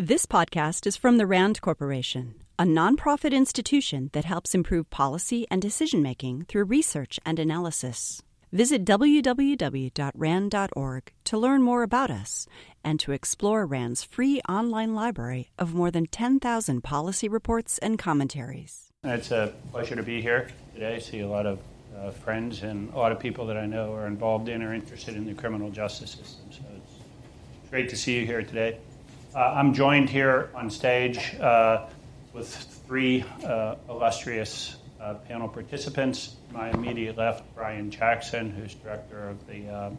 This podcast is from the RAND Corporation, a nonprofit institution that helps improve policy and decision making through research and analysis. Visit www.rand.org to learn more about us and to explore RAND's free online library of more than 10,000 policy reports and commentaries. It's a pleasure to be here today. I see a lot of uh, friends and a lot of people that I know are involved in or interested in the criminal justice system. So it's great to see you here today. Uh, I'm joined here on stage uh, with three uh, illustrious uh, panel participants. My immediate left, Brian Jackson, who's director of the um,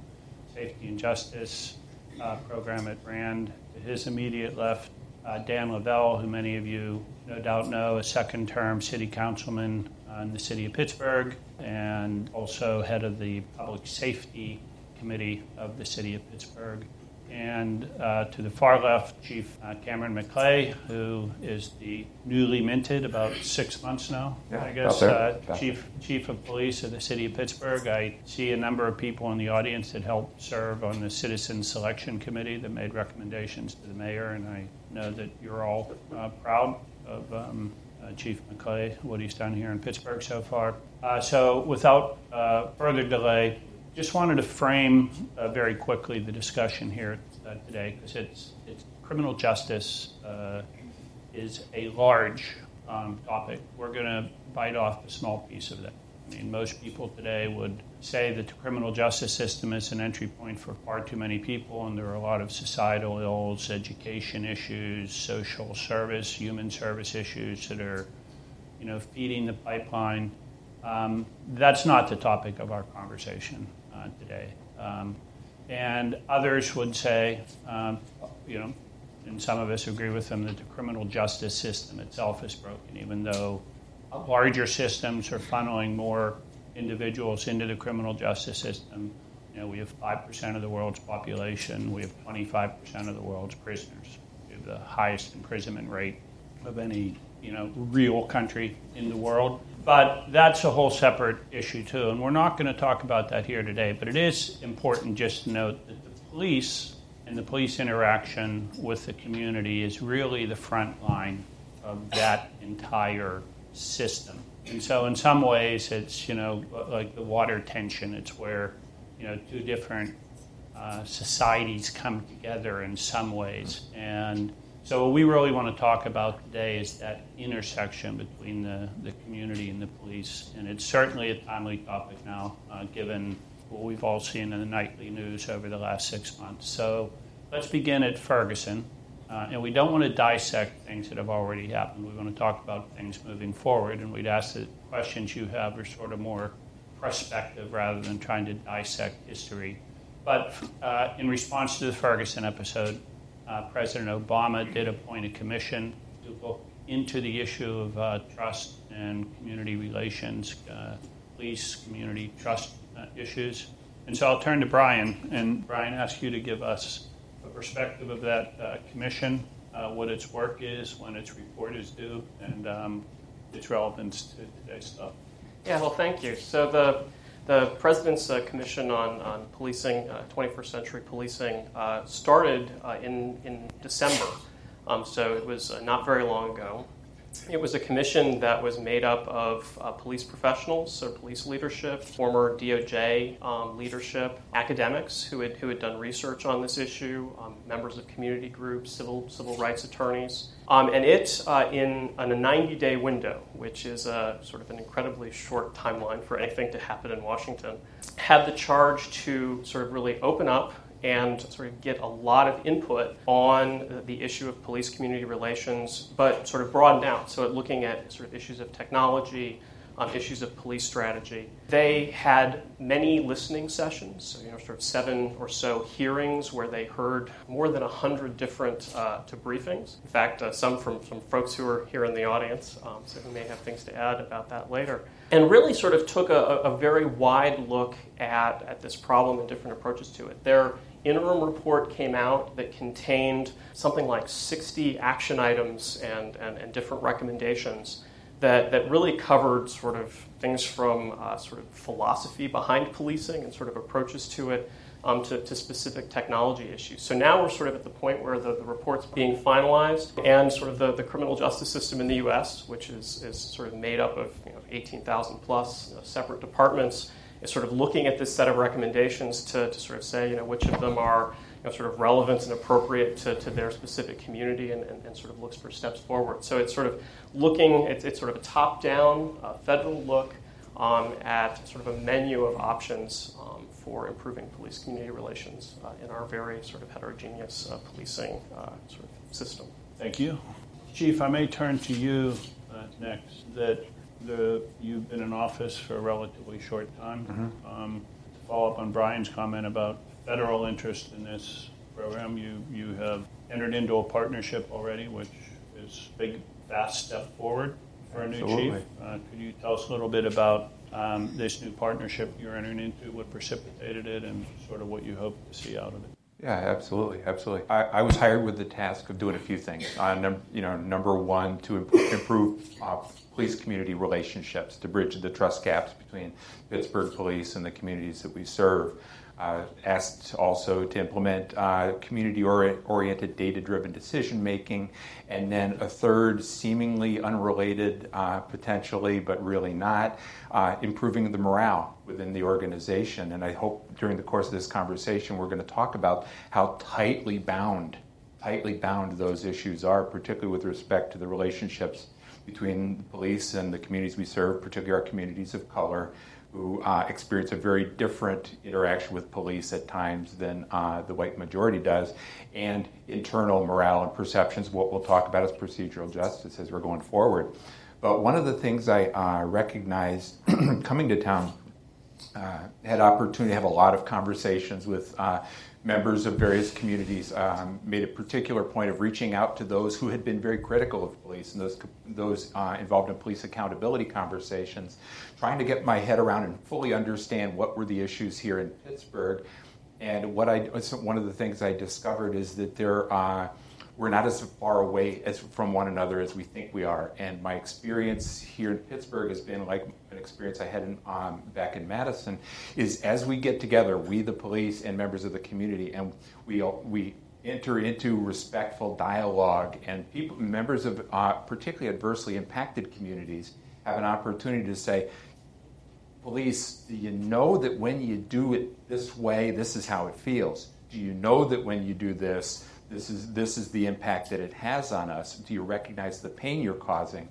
Safety and Justice uh, program at RAND. To his immediate left, uh, Dan Lavelle, who many of you no doubt know, a second term city councilman in the city of Pittsburgh and also head of the Public Safety Committee of the city of Pittsburgh and uh, to the far left, Chief uh, Cameron McLay, who is the newly minted, about six months now, yeah, I guess, uh, Chief Chief of Police of the City of Pittsburgh. I see a number of people in the audience that helped serve on the Citizen Selection Committee that made recommendations to the mayor, and I know that you're all uh, proud of. Um, uh, Chief McLay, what he's done here in Pittsburgh so far. Uh, so, without further delay, just wanted to frame uh, very quickly the discussion here uh, today because it's, it's criminal justice uh, is a large um, topic. We're going to bite off a small piece of that. I mean, most people today would say that the criminal justice system is an entry point for far too many people, and there are a lot of societal ills, education issues, social service, human service issues that are, you know, feeding the pipeline. Um, that's not the topic of our conversation uh, today. Um, and others would say, um, you know, and some of us agree with them that the criminal justice system itself is broken, even though larger systems are funneling more individuals into the criminal justice system. You know, we have 5% of the world's population, we have 25% of the world's prisoners. We have the highest imprisonment rate of any, you know, real country in the world. But that's a whole separate issue, too. And we're not going to talk about that here today. But it is important just to note that the police and the police interaction with the community is really the front line of that entire system. And so, in some ways, it's, you know, like the water tension. It's where, you know, two different uh, societies come together in some ways. And so, what we really want to talk about today is that intersection between the, the community and the police. And it's certainly a timely topic now, uh, given what we've all seen in the nightly news over the last six months. So, let's begin at Ferguson. Uh, and we don't want to dissect things that have already happened. We want to talk about things moving forward. And we'd ask that questions you have are sort of more prospective rather than trying to dissect history. But uh, in response to the Ferguson episode, uh, President Obama did appoint a commission to look into the issue of uh, trust and community relations, uh, police, community trust uh, issues. And so I'll turn to Brian, and Brian, ask you to give us a perspective of that uh, commission, uh, what its work is, when its report is due, and um, its relevance to today's stuff. Yeah, well, thank you. So the the President's uh, Commission on, on Policing, uh, 21st Century Policing, uh, started uh, in, in December. Um, so it was uh, not very long ago. It was a commission that was made up of uh, police professionals, so police leadership, former DOJ um, leadership, academics who had, who had done research on this issue, um, members of community groups, civil, civil rights attorneys. Um, and it, uh, in, in, a 90 day window, which is a, sort of an incredibly short timeline for anything to happen in Washington, had the charge to sort of really open up and sort of get a lot of input on the issue of police community relations, but sort of broaden out. So, looking at sort of issues of technology, um, issues of police strategy. They had many listening sessions, so, you know, sort of seven or so hearings where they heard more than 100 different uh, briefings. In fact, uh, some from, from folks who are here in the audience, um, so who may have things to add about that later. And really sort of took a, a very wide look at, at this problem and different approaches to it. Their interim report came out that contained something like 60 action items and, and, and different recommendations that, that really covered sort of things from uh, sort of philosophy behind policing and sort of approaches to it um, to, to, specific technology issues. So now we're sort of at the point where the, the report's being finalized and sort of the, the criminal justice system in the U.S., which is, is sort of made up of you know, 18,000 plus you know, separate departments, is sort of looking at this set of recommendations to, to sort of say, you know, which of them are you know, sort of relevant and appropriate to, to their specific community and, and, and, sort of looks for steps forward. So it's sort of looking, it's, it's sort of a top down uh, federal look um, at sort of a menu of options um, for improving police community relations uh, in our very sort of heterogeneous uh, policing uh, sort of system. Thank you. Chief, I may turn to you uh, next. That the, you've been in office for a relatively short time. Mm-hmm. Um, to follow up on Brian's comment about federal interest in this program, you, you have entered into a partnership already, which is a big, fast step forward for a new chief. Uh, could you tell us a little bit about um, this new partnership you're entering into, what precipitated it, and sort of what you hope to see out of it? Yeah, absolutely, absolutely. I, I was hired with the task of doing a few things. Uh, num- you know, number one, to improve, improve uh, police community relationships, to bridge the trust gaps between Pittsburgh police and the communities that we serve uh, asked also to implement uh, community oriented, data driven decision making, and then a third, seemingly unrelated, uh, potentially, but really not, uh, improving the morale within the organization. And I hope during the course of this conversation, we're going to talk about how tightly bound, tightly bound those issues are, particularly with respect to the relationships between the police and the communities we serve, particularly our communities of color who uh, experience a very different interaction with police at times than uh, the white majority does, and internal morale and perceptions. What we'll talk about is procedural justice as we're going forward. But one of the things I uh, recognized coming to town, uh, had opportunity to have a lot of conversations with uh, members of various communities um, made a particular point of reaching out to those who had been very critical of police and those, those uh, involved in police accountability conversations, trying to get my head around and fully understand what were the issues here in Pittsburgh. And what I, one of the things I discovered is that there are uh, we're not as far away as from one another as we think we are. And my experience here in Pittsburgh has been like an experience I had in, um, back in Madison. Is as we get together, we the police and members of the community, and we we enter into respectful dialogue, and people, members of uh, particularly adversely impacted communities, have an opportunity to say. Police, do you know that when you do it this way, this is how it feels? Do you know that when you do this, this is, this is the impact that it has on us. Do you recognize the pain you're causing?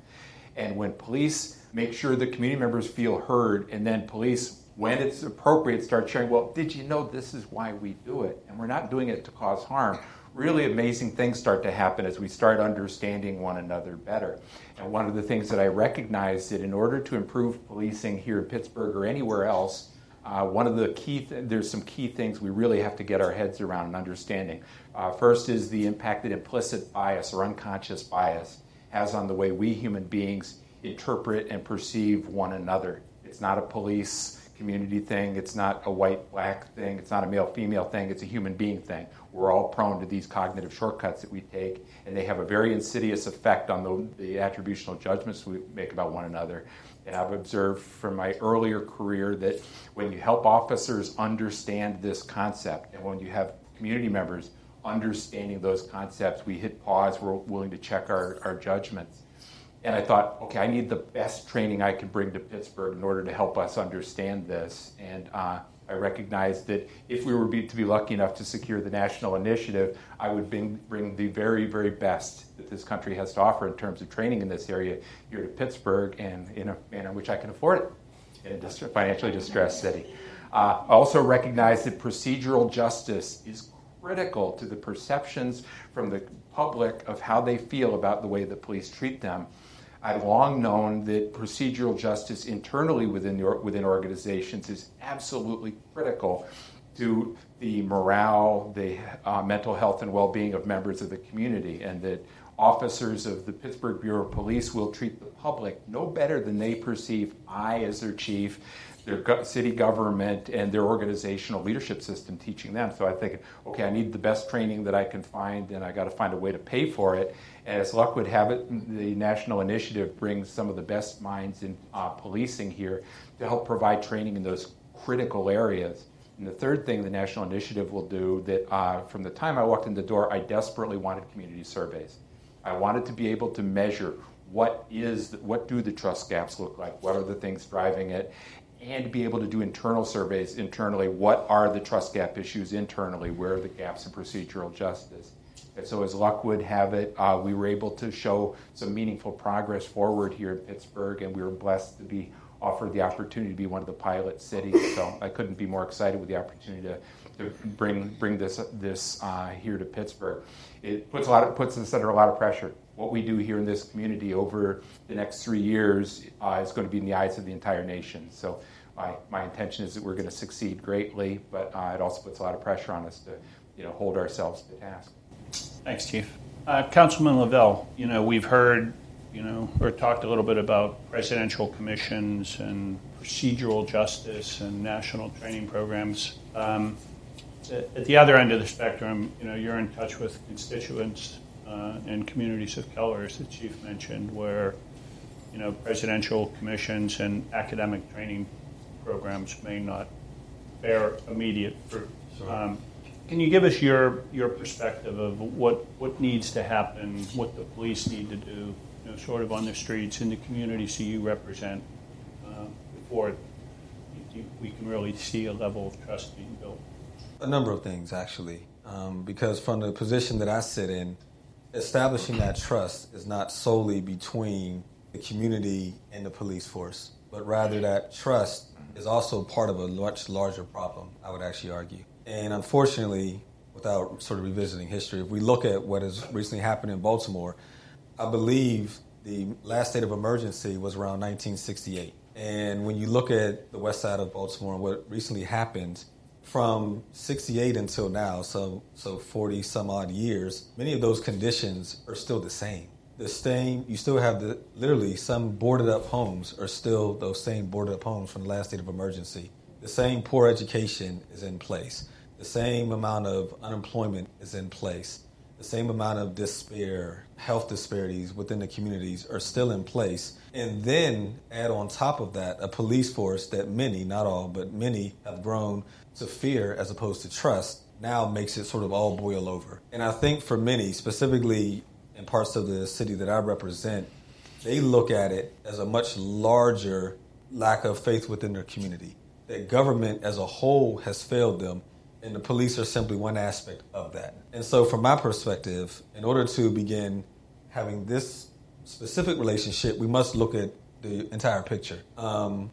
And when police make sure the community members feel heard, and then police, when it's appropriate, start sharing, well, did you know this is why we do it? And we're not doing it to cause harm. Really amazing things start to happen as we start understanding one another better. And one of the things that I recognize that in order to improve policing here in Pittsburgh or anywhere else, uh, one of the key, th- there's some key things we really have to get our heads around and understanding. Uh, first is the impact that implicit bias or unconscious bias has on the way we human beings interpret and perceive one another. It's not a police community thing, it's not a white black thing, it's not a male female thing, it's a human being thing. We're all prone to these cognitive shortcuts that we take, and they have a very insidious effect on the, the attributional judgments we make about one another. And I've observed from my earlier career that when you help officers understand this concept, and when you have community members understanding those concepts, we hit pause, we're willing to check our, our judgments. And I thought, okay, I need the best training I can bring to Pittsburgh in order to help us understand this. And uh, I recognized that if we were be, to be lucky enough to secure the national initiative, I would bring, bring the very, very best that this country has to offer in terms of training in this area here to Pittsburgh and in a manner in which I can afford it in a financially distressed city. Uh, I also recognize that procedural justice is critical to the perceptions from the public of how they feel about the way the police treat them. I've long known that procedural justice internally within, the, within organizations is absolutely critical to the morale, the uh, mental health, and well being of members of the community, and that officers of the Pittsburgh Bureau of Police will treat the public no better than they perceive I, as their chief, their city government, and their organizational leadership system teaching them. So I think, okay, I need the best training that I can find, and I got to find a way to pay for it. And as luck would have it, the national initiative brings some of the best minds in uh, policing here to help provide training in those critical areas. And the third thing the national initiative will do that uh, from the time I walked in the door, I desperately wanted community surveys. I wanted to be able to measure what is what do the trust gaps look like, what are the things driving it, and be able to do internal surveys internally. What are the trust gap issues internally? Where are the gaps in procedural justice? And so, as luck would have it, uh, we were able to show some meaningful progress forward here in Pittsburgh, and we were blessed to be offered the opportunity to be one of the pilot cities. So, I couldn't be more excited with the opportunity to, to bring bring this this uh, here to Pittsburgh. It puts a lot of, puts us under a lot of pressure. What we do here in this community over the next three years uh, is going to be in the eyes of the entire nation. So my, my intention is that we're going to succeed greatly, but uh, it also puts a lot of pressure on us to you know, hold ourselves to task. Thanks, Chief. Uh, Councilman Lavelle, you know, we've heard, you know, or talked a little bit about presidential commissions and procedural justice and national training programs. Um, at the other end of the spectrum, you know, you're in touch with constituents uh, and communities of color, as the chief mentioned, where you know presidential commissions and academic training programs may not bear immediate fruit. Um, can you give us your your perspective of what what needs to happen, what the police need to do, you know, sort of on the streets in the communities that you represent, uh, before we can really see a level of trust being built? A number of things, actually, um, because from the position that I sit in, establishing that trust is not solely between the community and the police force, but rather that trust is also part of a much larger problem, I would actually argue. And unfortunately, without sort of revisiting history, if we look at what has recently happened in Baltimore, I believe the last state of emergency was around 1968. And when you look at the west side of Baltimore and what recently happened, from 68 until now, so so 40 some odd years, many of those conditions are still the same. The same, you still have the literally some boarded up homes are still those same boarded up homes from the last state of emergency. The same poor education is in place. The same amount of unemployment is in place. The same amount of despair, health disparities within the communities are still in place. And then add on top of that a police force that many, not all, but many have grown to fear as opposed to trust now makes it sort of all boil over. And I think for many, specifically in parts of the city that I represent, they look at it as a much larger lack of faith within their community. That government as a whole has failed them, and the police are simply one aspect of that. And so, from my perspective, in order to begin having this specific relationship, we must look at the entire picture. Um,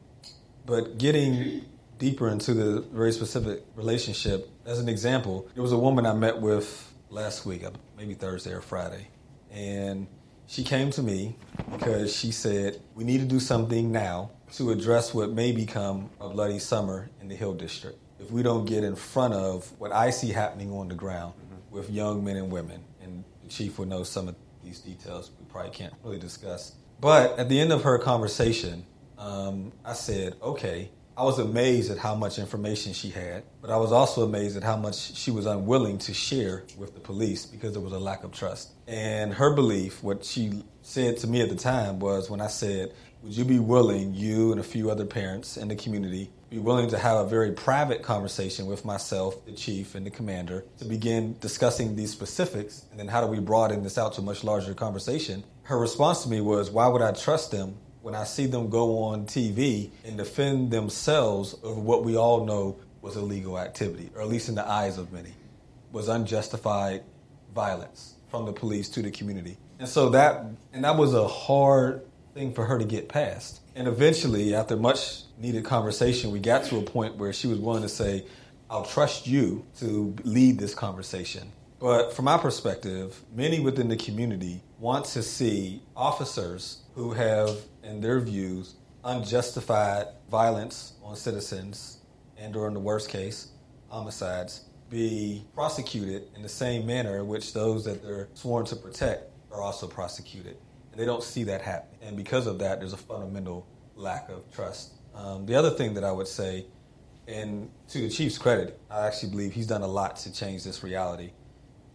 but getting deeper into the very specific relationship, as an example, there was a woman I met with last week, maybe Thursday or Friday, and she came to me because she said, We need to do something now to address what may become a bloody summer in the Hill District. If we don't get in front of what I see happening on the ground mm-hmm. with young men and women, and the chief will know some of these details we probably can't really discuss. But at the end of her conversation, um, I said, Okay, I was amazed at how much information she had, but I was also amazed at how much she was unwilling to share with the police because there was a lack of trust. And her belief, what she said to me at the time was when I said, Would you be willing, you and a few other parents in the community, be willing to have a very private conversation with myself, the chief, and the commander to begin discussing these specifics? And then how do we broaden this out to a much larger conversation? Her response to me was, Why would I trust them when I see them go on TV and defend themselves over what we all know was illegal activity, or at least in the eyes of many, was unjustified violence from the police to the community. And so that and that was a hard thing for her to get past. And eventually, after much needed conversation, we got to a point where she was willing to say, I'll trust you to lead this conversation. But from my perspective, many within the community want to see officers who have, in their views, unjustified violence on citizens and or in the worst case, homicides, be prosecuted in the same manner in which those that they're sworn to protect are also prosecuted. And they don't see that happen. And because of that, there's a fundamental lack of trust. Um, the other thing that I would say, and to the chief's credit, I actually believe he's done a lot to change this reality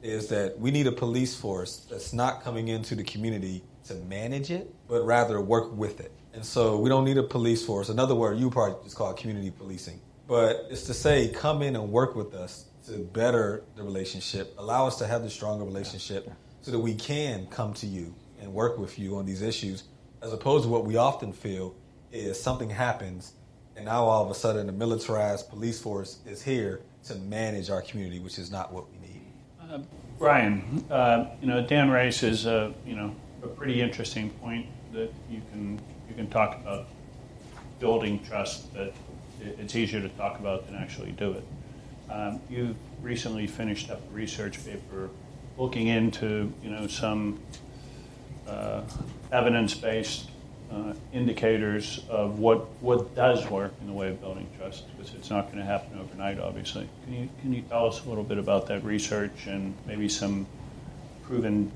is that we need a police force that's not coming into the community to manage it, but rather work with it. And so we don't need a police force. Another word you probably just call it community policing. But it's to say, come in and work with us to better the relationship, allow us to have the stronger relationship so that we can come to you and work with you on these issues, as opposed to what we often feel is something happens and now all of a sudden the militarized police force is here to manage our community, which is not what we need. Uh, Brian, uh, you know, Dan raises a, you know, a pretty interesting point that you can, you can talk about building trust, but it's easier to talk about than actually do it. Um, you recently finished up a research paper looking into, you know, some uh, evidence-based uh, indicators of what, what does work in the way of building trust, because it's not going to happen overnight, obviously. Can you, can you tell us a little bit about that research and maybe some proven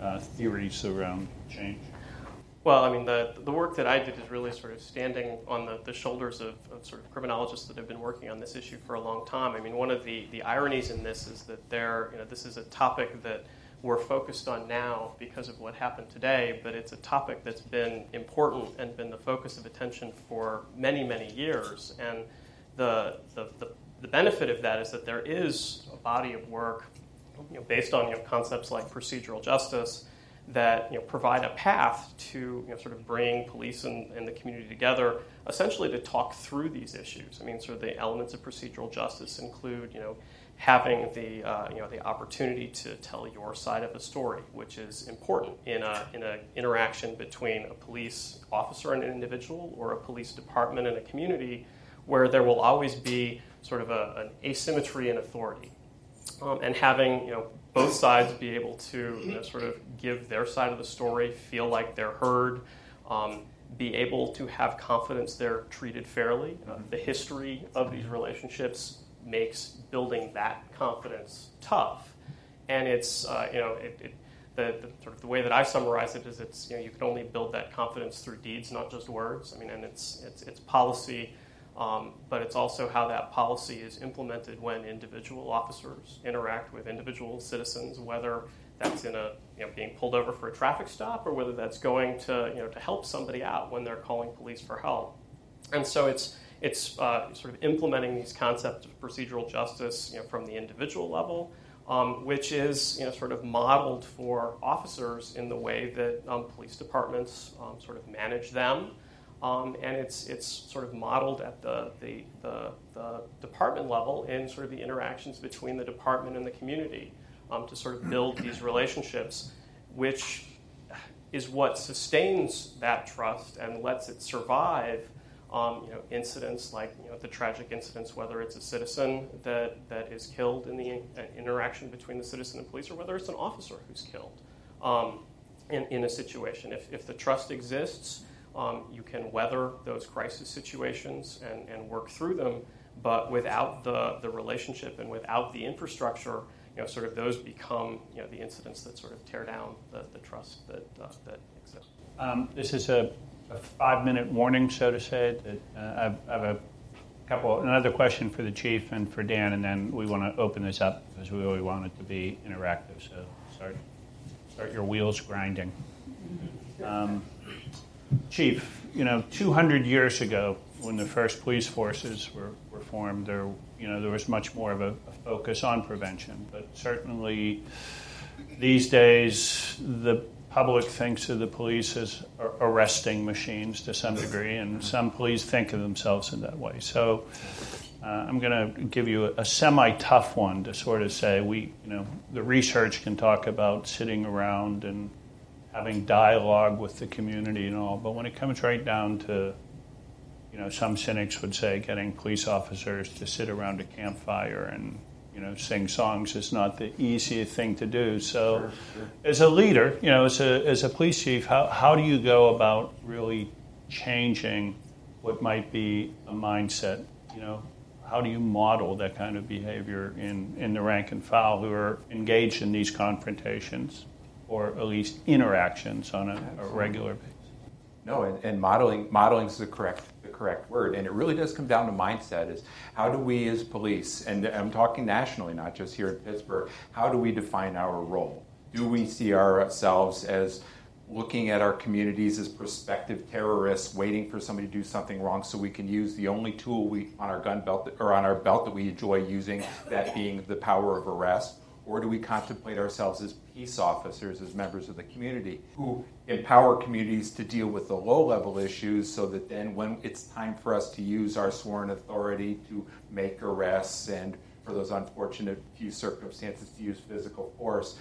uh, theories around change? Well, I mean, the, the work that I did is really sort of standing on the, the shoulders of, of, sort of criminologists that have been working on this issue for a long time. I mean, one of the, the ironies in this is that there, you know, this is a topic that we're focused on now because of what happened today, but it's a topic that's been important and been the focus of attention for many, many years. And the, the, the, the benefit of that is that there is a body of work you know, based on you know, concepts like procedural justice that you know, provide a path to sort of bring police and, and, the community together, essentially to talk through these issues. I mean, sort of the elements of procedural justice include, you know, having the uh, you know the opportunity to tell your side of the story, which is important in a in an interaction between a police officer and an individual, or a police department and a community, where there will always be sort of a, an asymmetry in authority, um, and having you know both sides be able to you know, sort of give their side of the story, feel like they're heard. Um, be able to have confidence they're treated fairly. Uh, the history of these relationships makes building that confidence tough. And it's, uh, you know, it, it, the, the, sort of the way that I summarize it is it's, you know, you can only build that confidence through deeds, not just words. I mean, and it's, it's, it's policy, um, but it's also how that policy is implemented when individual officers interact with individual citizens, whether that's in a, you know, being pulled over for a traffic stop or whether that's going to, you know, to help somebody out when they're calling police for help. And so it's, it's uh, sort of implementing these concepts of procedural justice you know, from the individual level, um, which is you know, sort of modeled for officers in the way that um, police departments um, sort of manage them. Um, and it's, it's sort of modeled at the, the, the, the, department level in sort of the interactions between the department and the community um, to sort of build these relationships, which is what sustains that trust and lets it survive um, you know, incidents like you know, the tragic incidents, whether it's a citizen that, that is killed in the uh, interaction between the citizen and police, or whether it's an officer who's killed um, in, in a situation. If, if the trust exists, um, you can weather those crisis situations and, and work through them, but without the, the relationship and without the infrastructure, you know, sort of those become you know, the incidents that sort of tear down the, the trust that, uh, that exists. Um, this is a a five-minute warning, so to say. Uh, I have a couple, another question for the chief and for Dan, and then we want to open this up because we really want it to be interactive. So start, start your wheels grinding. Um, chief, you know, 200 years ago, when the first police forces were, were formed, there, you know, there was much more of a, a focus on prevention. But certainly, these days, the public thinks of the police as arresting machines to some degree, and some police think of themselves in that way. So uh, I'm going to give you a, a semi-tough one to sort of say we, you know, the research can talk about sitting around and having dialogue with the community and all, but when it comes right down to, you know, some cynics would say getting police officers to sit around a campfire and you know, sing songs is not the easiest thing to do. So, sure, sure. as a leader, you know, as a, as a police chief, how, how do you go about really changing what might be a mindset? You know, how do you model that kind of behavior in, in the rank and file who are engaged in these confrontations or at least interactions on a, a regular basis? No, and, and modeling modeling is the correct correct word. And it really does come down to mindset is how do we as police, and I'm talking nationally, not just here in Pittsburgh, how do we define our role? Do we see ourselves as looking at our communities as prospective terrorists, waiting for somebody to do something wrong so we can use the only tool we on our gun belt or on our belt that we enjoy using, that being the power of arrest? Or do we contemplate ourselves as peace officers, as members of the community, who empower communities to deal with the low level issues so that then when it's time for us to use our sworn authority to make arrests and for those unfortunate few circumstances to use physical force,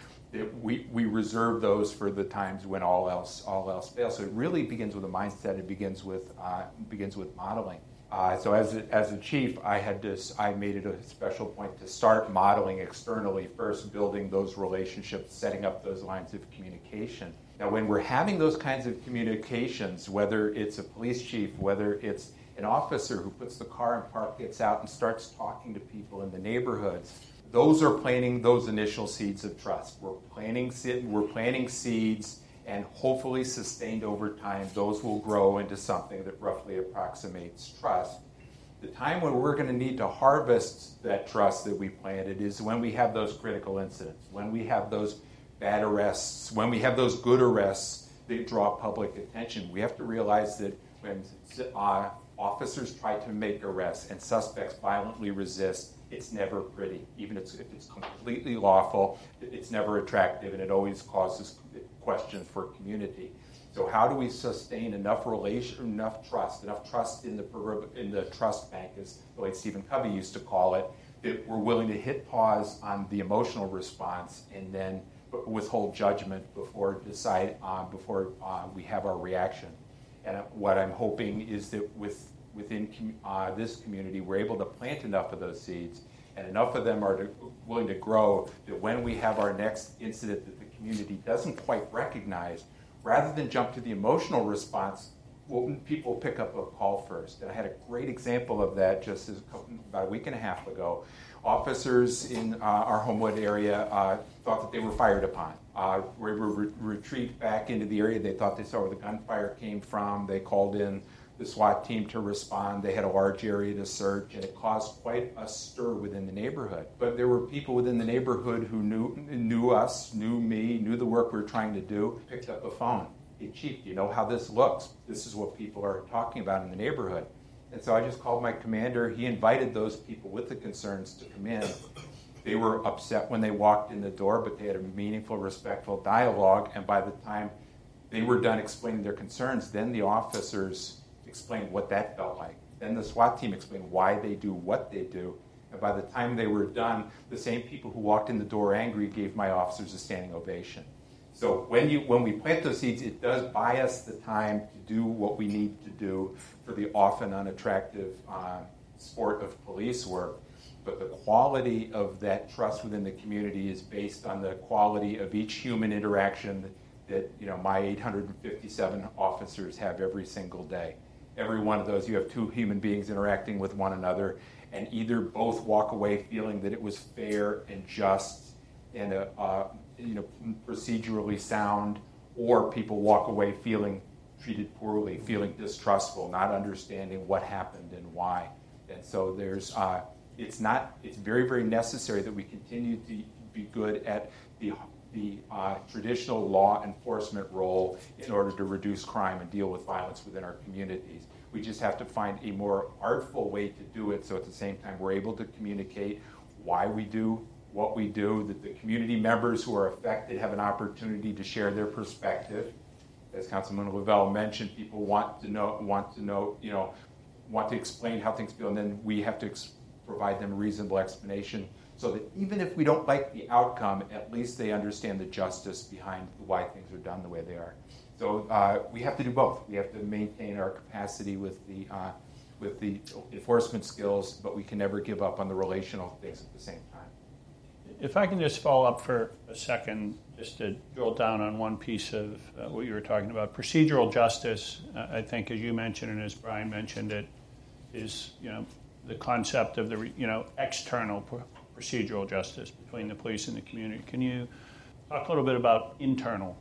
we, we reserve those for the times when all else all else fails. So it really begins with a mindset. It begins with uh, begins with modeling. Uh, so as a, as a chief, I had to I made it a special point to start modeling externally first, building those relationships, setting up those lines of communication. Now, when we're having those kinds of communications, whether it's a police chief, whether it's an officer who puts the car in park, gets out and starts talking to people in the neighborhoods, those are planting those initial seeds of trust. We're planting, we're planting seeds, and hopefully sustained over time, those will grow into something that roughly approximates trust. The time when we're going to need to harvest that trust that we planted is when we have those critical incidents, when we have those bad arrests, when we have those good arrests that draw public attention. We have to realize that when uh, officers try to make arrests and suspects violently resist, it's never pretty. Even if it's completely lawful, it's never attractive, and it always causes questions for community. So how do we sustain enough relation, enough trust, enough trust in the in the trust bank, as the late Stephen Covey used to call it, that we're willing to hit pause on the emotional response and then withhold judgment before decide uh, before uh, we have our reaction. And what I'm hoping is that with within uh, this community, we're able to plant enough of those seeds, and enough of them are to, willing to grow that when we have our next incident that the community doesn't quite recognize, rather than jump to the emotional response, well, people pick up a call first. And I had a great example of that just about a week and a half ago. Officers in uh, our Homewood area uh, thought that they were fired upon. Uh, we were re- retreat back into the area. They thought they saw where the gunfire came from. They called in the SWAT team to respond. They had a large area to search, and it caused quite a stir within the neighborhood. But there were people within the neighborhood who knew knew us, knew me, knew the work we were trying to do. Picked up a phone. Hey, chief, do you know how this looks? This is what people are talking about in the neighborhood. And so I just called my commander. He invited those people with the concerns to come in. They were upset when they walked in the door, but they had a meaningful, respectful dialogue. And by the time they were done explaining their concerns, then the officers explained what that felt like. Then the SWAT team explained why they do what they do. And by the time they were done, the same people who walked in the door angry gave my officers a standing ovation. So when, you, when we plant those seeds, it does buy us the time to do what we need to do for the often unattractive uh, sport of police work. But the quality of that trust within the community is based on the quality of each human interaction that, you know my 857 officers have every single day every one of those, you have two human beings interacting with one another, and either both walk away feeling that it was fair and just and a, uh, uh, you know procedurally sound, or people walk away feeling treated poorly, feeling distrustful, not understanding what happened and why. And so there's uh, it's not it's very very necessary that we continue to be good at the the uh, traditional law enforcement role in order to reduce crime and deal with violence within our communities. We just have to find a more artful way to do it so at the same time we're able to communicate why we do what we do, that the community members who are affected have an opportunity to share their perspective. As Councilman Lavelle mentioned, people want to know, want to know, you know, want to explain how things feel, and then we have to ex- provide them a reasonable explanation so that even if we don't like the outcome, at least they understand the justice behind why things are done the way they are. So uh, we have to do both. We have to maintain our capacity with the uh, with the enforcement skills, but we can never give up on the relational things at the same time. If I can just follow up for a second, just to drill down on one piece of uh, what you were talking about, procedural justice. Uh, I think, as you mentioned and as Brian mentioned, it is you know the concept of the you know external procedural justice between the police and the community. Can you talk a little bit about internal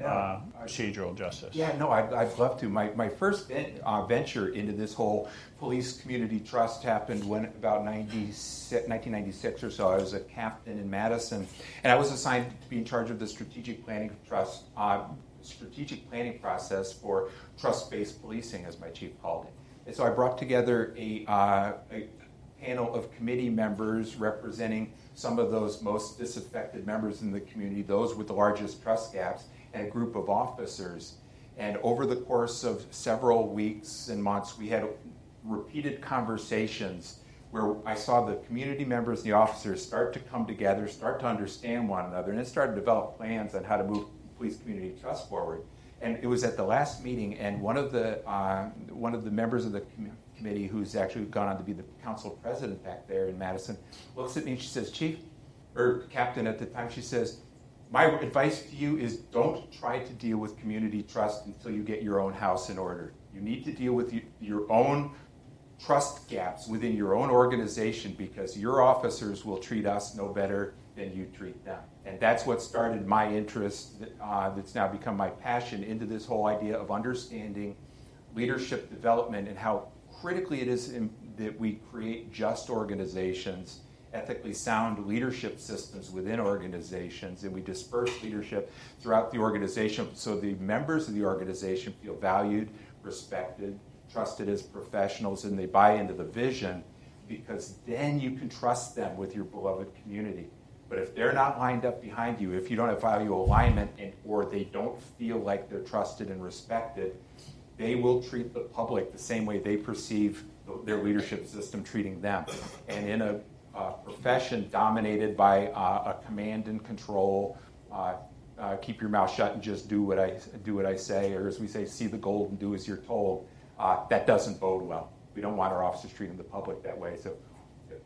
yeah, uh, procedural justice? Yeah, no, I'd, I'd love to. My, my first uh, venture into this whole police community trust happened when about 1996 or so. I was a captain in Madison, and I was assigned to be in charge of the strategic planning trust. Uh, strategic planning process for trust based policing, as my chief called it. And so I brought together a, uh, a panel of committee members representing some of those most disaffected members in the community, those with the largest trust gaps, and a group of officers. And over the course of several weeks and months, we had repeated conversations where I saw the community members and the officers start to come together, start to understand one another, and then start to develop plans on how to move police community trust forward. And it was at the last meeting, and one of the uh, one of the members of the committee, who's actually gone on to be the council president back there in Madison, looks at me and she says, "Chief, or captain at the time," she says, "My advice to you is don't try to deal with community trust until you get your own house in order. You need to deal with your own trust gaps within your own organization because your officers will treat us no better than you treat them. And that's what started my interest, uh, that's now become my passion into this whole idea of understanding leadership development and how critically it is that we create just organizations, ethically sound leadership systems within organizations, and we disperse leadership throughout the organization so the members of the organization feel valued, respected, trusted as professionals and they buy into the vision because then you can trust them with your beloved community. But if they're not lined up behind you, if you don't have value alignment and, or they don't feel like they're trusted and respected, they will treat the public the same way they perceive their leadership system treating them. And in a, a profession dominated by uh, a command and control, uh, uh, keep your mouth shut and just do what I do what I say, or as we say, see the gold and do as you're told uh, that doesn't bode well. We don't want our officers treating the public that way. So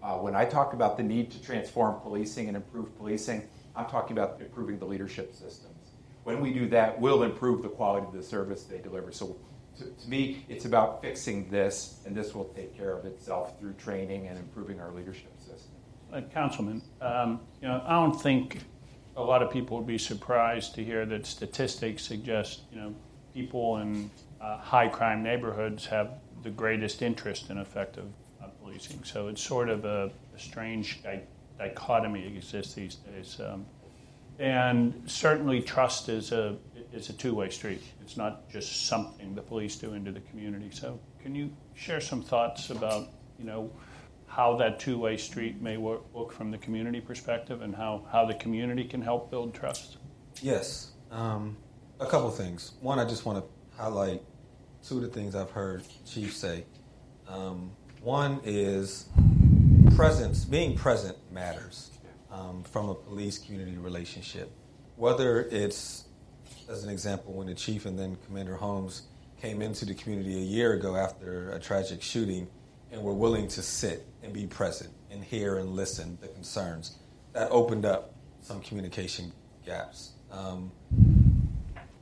uh, when I talk about the need to transform policing and improve policing, I'm talking about improving the leadership systems. When we do that, we'll improve the quality of the service they deliver. So to, to me, it's about fixing this, and this will take care of itself through training and improving our leadership system. Uh, Councilman, um, you know, I don't think a lot of people would be surprised to hear that statistics suggest, you know, people in uh, high crime neighborhoods have the greatest interest in effective uh, policing. So it's sort of a, a strange di- dichotomy exists these days. Um, and certainly, trust is a is a two way street. It's not just something the police do into the community. So, can you share some thoughts about you know how that two way street may work, look from the community perspective, and how how the community can help build trust? Yes, um, a couple things. One, I just want to highlight two of the things I've heard Chief say. Um, one is presence, being present matters um, from a police community relationship. Whether it's, as an example, when the chief and then Commander Holmes came into the community a year ago after a tragic shooting and were willing to sit and be present and hear and listen the concerns, that opened up some communication gaps. Um,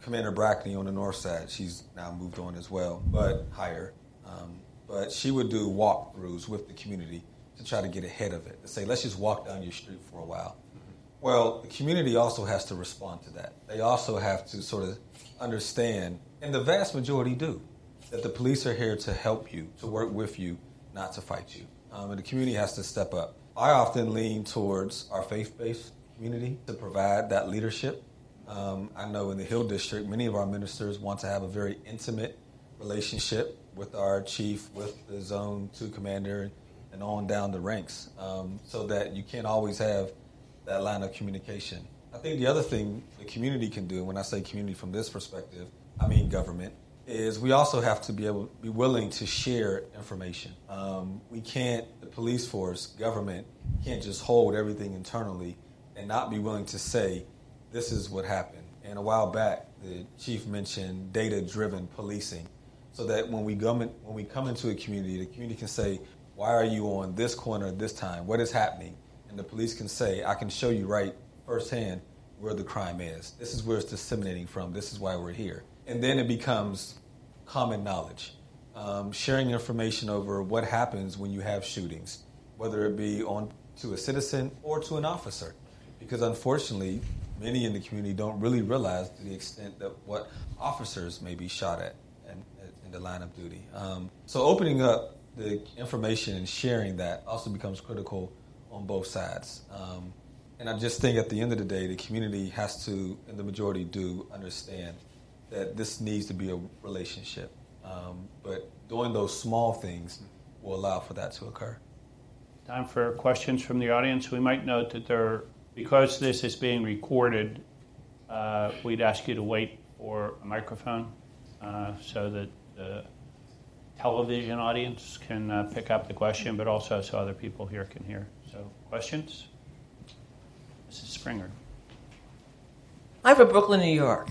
Commander Brackney on the north side. She's now moved on as well, but higher. Um, but she would do walkthroughs with the community to try to get ahead of it, to say, let's just walk down your street for a while. Well, the community also has to respond to that. They also have to sort of understand, and the vast majority do, that the police are here to help you, to work with you, not to fight you. Um, and the community has to step up. I often lean towards our faith based community to provide that leadership um, I know in the Hill District, many of our ministers want to have a very intimate relationship with our chief, with the Zone 2 commander, and on down the ranks, um, so that you can't always have that line of communication. I think the other thing the community can do, when I say community from this perspective, I mean government, is we also have to be able be willing to share information. Um, we can't, the police force, government, can't just hold everything internally and not be willing to say, this is what happened. And a while back, the chief mentioned data-driven policing, so that when we come when we come into a community, the community can say, "Why are you on this corner at this time? What is happening?" And the police can say, "I can show you right firsthand where the crime is. This is where it's disseminating from. This is why we're here." And then it becomes common knowledge, um, sharing information over what happens when you have shootings, whether it be on to a citizen or to an officer, because unfortunately many in the community don't really realize to the extent that what officers may be shot at in, in the line of duty. Um, so opening up the information and sharing that also becomes critical on both sides. Um, and I just think at the end of the day, the community has to, and the majority do, understand that this needs to be a relationship. Um, but doing those small things will allow for that to occur. Time for questions from the audience. We might note that there, because this is being recorded, uh, we'd ask you to wait for a microphone uh, so that the television audience can uh, pick up the question, but also so other people here can hear. Questions? Mrs. Springer. I'm from Brooklyn, New York.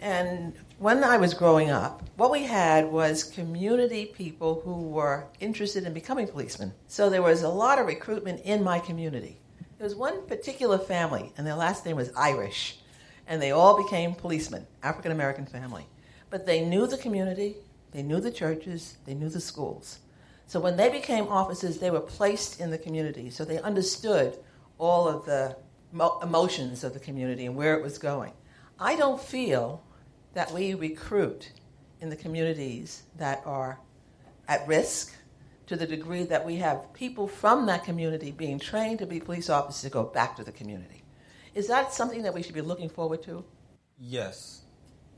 And when I was growing up, what we had was community people who were interested in becoming policemen. So there was a lot of recruitment in my community. There was one particular family, and their last name was Irish, and they all became policemen, African American family. But they knew the community, they knew the churches, they knew the schools. So when they became officers, they were placed in the community, so they understood all of the emotions of the community and where it was going. I don't feel that we recruit in the communities that are at risk to the degree that we have people from that community being trained to be police officers to go back to the community. Is that something that we should be looking forward to? Yes.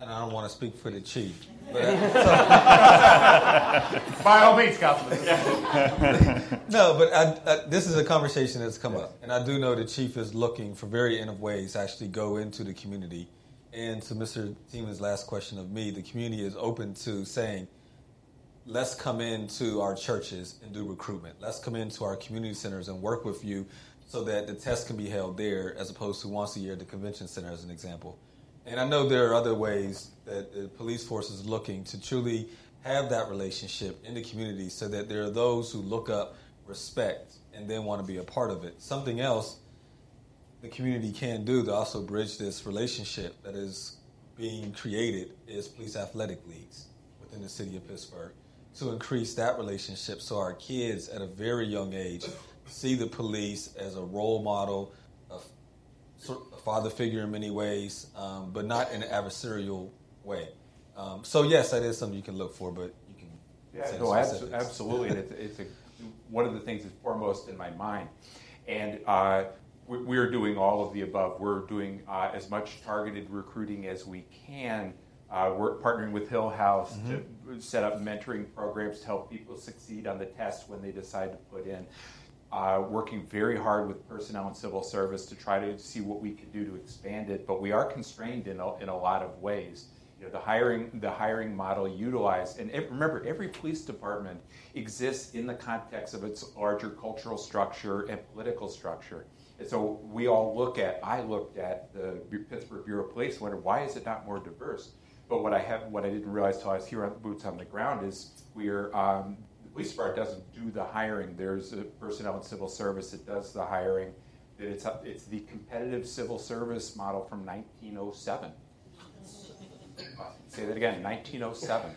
And I don't want to speak for the chief. But, By all means, Councilman. no, but I, I, this is a conversation that's come up. And I do know the chief is looking for very innovative ways to actually go into the community. And to Mr. Teeman's last question of me, the community is open to saying, let's come into our churches and do recruitment. Let's come into our community centers and work with you so that the test can be held there as opposed to once a year at the convention center, as an example. And I know there are other ways that the police force is looking to truly have that relationship in the community so that there are those who look up, respect, and then want to be a part of it. Something else the community can do to also bridge this relationship that is being created is police athletic leagues within the city of Pittsburgh to increase that relationship so our kids at a very young age see the police as a role model, father figure in many ways, um, but not in an adversarial way. Um, so yes, that is something you can look for, but you can. Yeah, no, absolutely. and it's, it's a, one of the things that's foremost in my mind. And uh, we're doing all of the above. We're doing uh, as much targeted recruiting as we can. Uh, we're partnering with Hill House mm-hmm. to set up mentoring programs to help people succeed on the test when they decide to put in uh, working very hard with personnel and civil service to try to see what we can do to expand it. But we are constrained in a, in a lot of ways. You know, the hiring the hiring model utilized, and it, remember, every police department exists in the context of its larger cultural structure and political structure. And so we all look at. I looked at the Pittsburgh Bureau of Police, and wondered why is it not more diverse. But what I have, what I didn't realize till I was here on boots on the ground is we're um, police department doesn't do the hiring. There's a personnel and civil service that does the hiring. It's, it's the competitive civil service model from 1907. Say that again, 1907.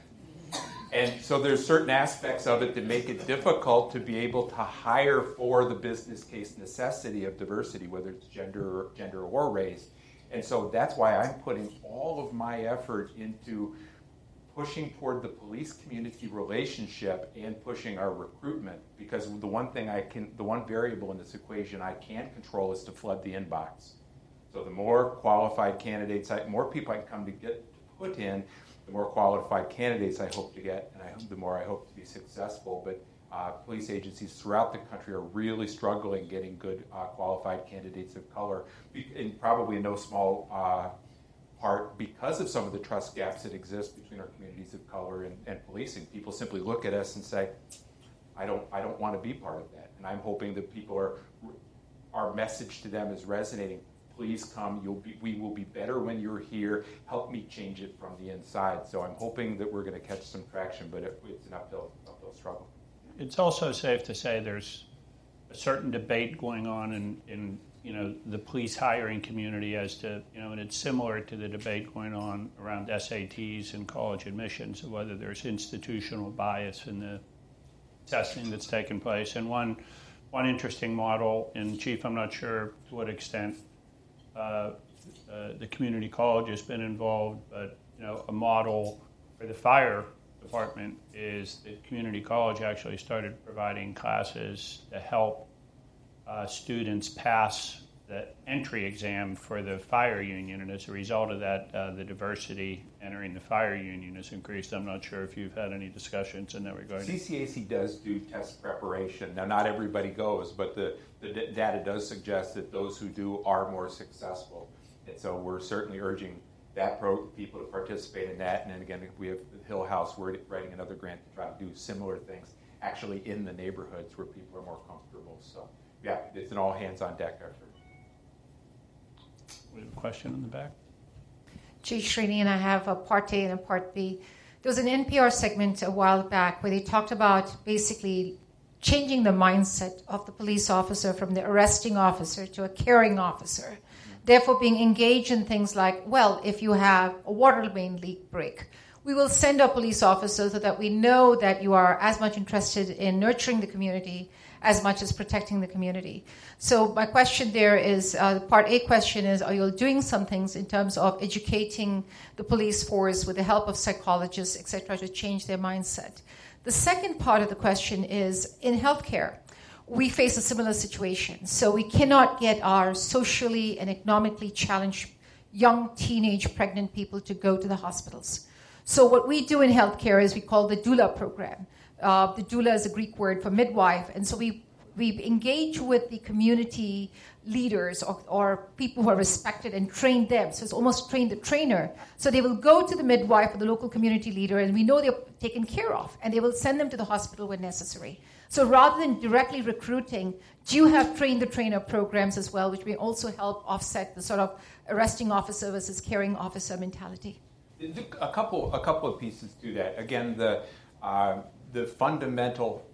And so there's certain aspects of it that make it difficult to be able to hire for the business case necessity of diversity, whether it's gender, gender or race. And so that's why I'm putting all of my effort into pushing toward the police community relationship and pushing our recruitment because the one thing I can, the one variable in this equation I can't control is to flood the inbox. So the more qualified candidates, I, more people I can come to get put in, the more qualified candidates I hope to get, and I, hope, the more I hope to be successful. But uh, police agencies throughout the country are really struggling getting good uh, qualified candidates of color, and probably in no small uh, part because of some of the trust gaps that exist between our communities of color and, and policing. People simply look at us and say, I don't, I don't want to be part of that. And I'm hoping that people are, our message to them is resonating. Please come. You'll be, we will be better when you're here. Help me change it from the inside. So I'm hoping that we're going to catch some traction, but it, it's an uphill, uphill struggle. It's also safe to say there's a certain debate going on in, in you know, the police hiring community as to, you know, and it's similar to the debate going on around SATs and college admissions of whether there's institutional bias in the testing that's taken place. And one, one interesting model, and Chief, I'm not sure to what extent uh, uh, the community college has been involved, but, you know, a model for the fire department is the community college actually started providing classes to help uh, students pass the entry exam for the fire union, and as a result of that, uh, the diversity entering the fire union has increased. I'm not sure if you've had any discussions in that regard. CCAC does do test preparation. Now, not everybody goes, but the, the d- data does suggest that those who do are more successful. And so we're certainly urging that pro- people to participate in that. And then again, we have Hill House, we're writing another grant to try to do similar things actually in the neighborhoods where people are more comfortable. So, yeah, it's an all hands on deck effort. We have a question in the back. Chief Srini, and I have a part A and a part B. There was an NPR segment a while back where they talked about basically changing the mindset of the police officer from the arresting officer to a caring officer. Therefore, being engaged in things like, well, if you have a water main leak break, we will send our police officers so that we know that you are as much interested in nurturing the community as much as protecting the community. So my question there is, uh, part A question is, are you doing some things in terms of educating the police force with the help of psychologists, etc., to change their mindset? The second part of the question is, in healthcare, we face a similar situation. So we cannot get our socially and economically challenged young teenage pregnant people to go to the hospitals. So what we do in healthcare is we call the doula program. Uh, the doula is a Greek word for midwife, and so we we engage with the community leaders or, or, people who are respected and train them. So it's almost train the trainer. So they will go to the midwife or the local community leader, and we know they're taken care of, and they will send them to the hospital when necessary. So rather than directly recruiting, do you have train the trainer programs as well, which may also help offset the sort of arresting officer versus caring officer mentality? A couple, a couple of pieces to that. Again, the uh, the fundamental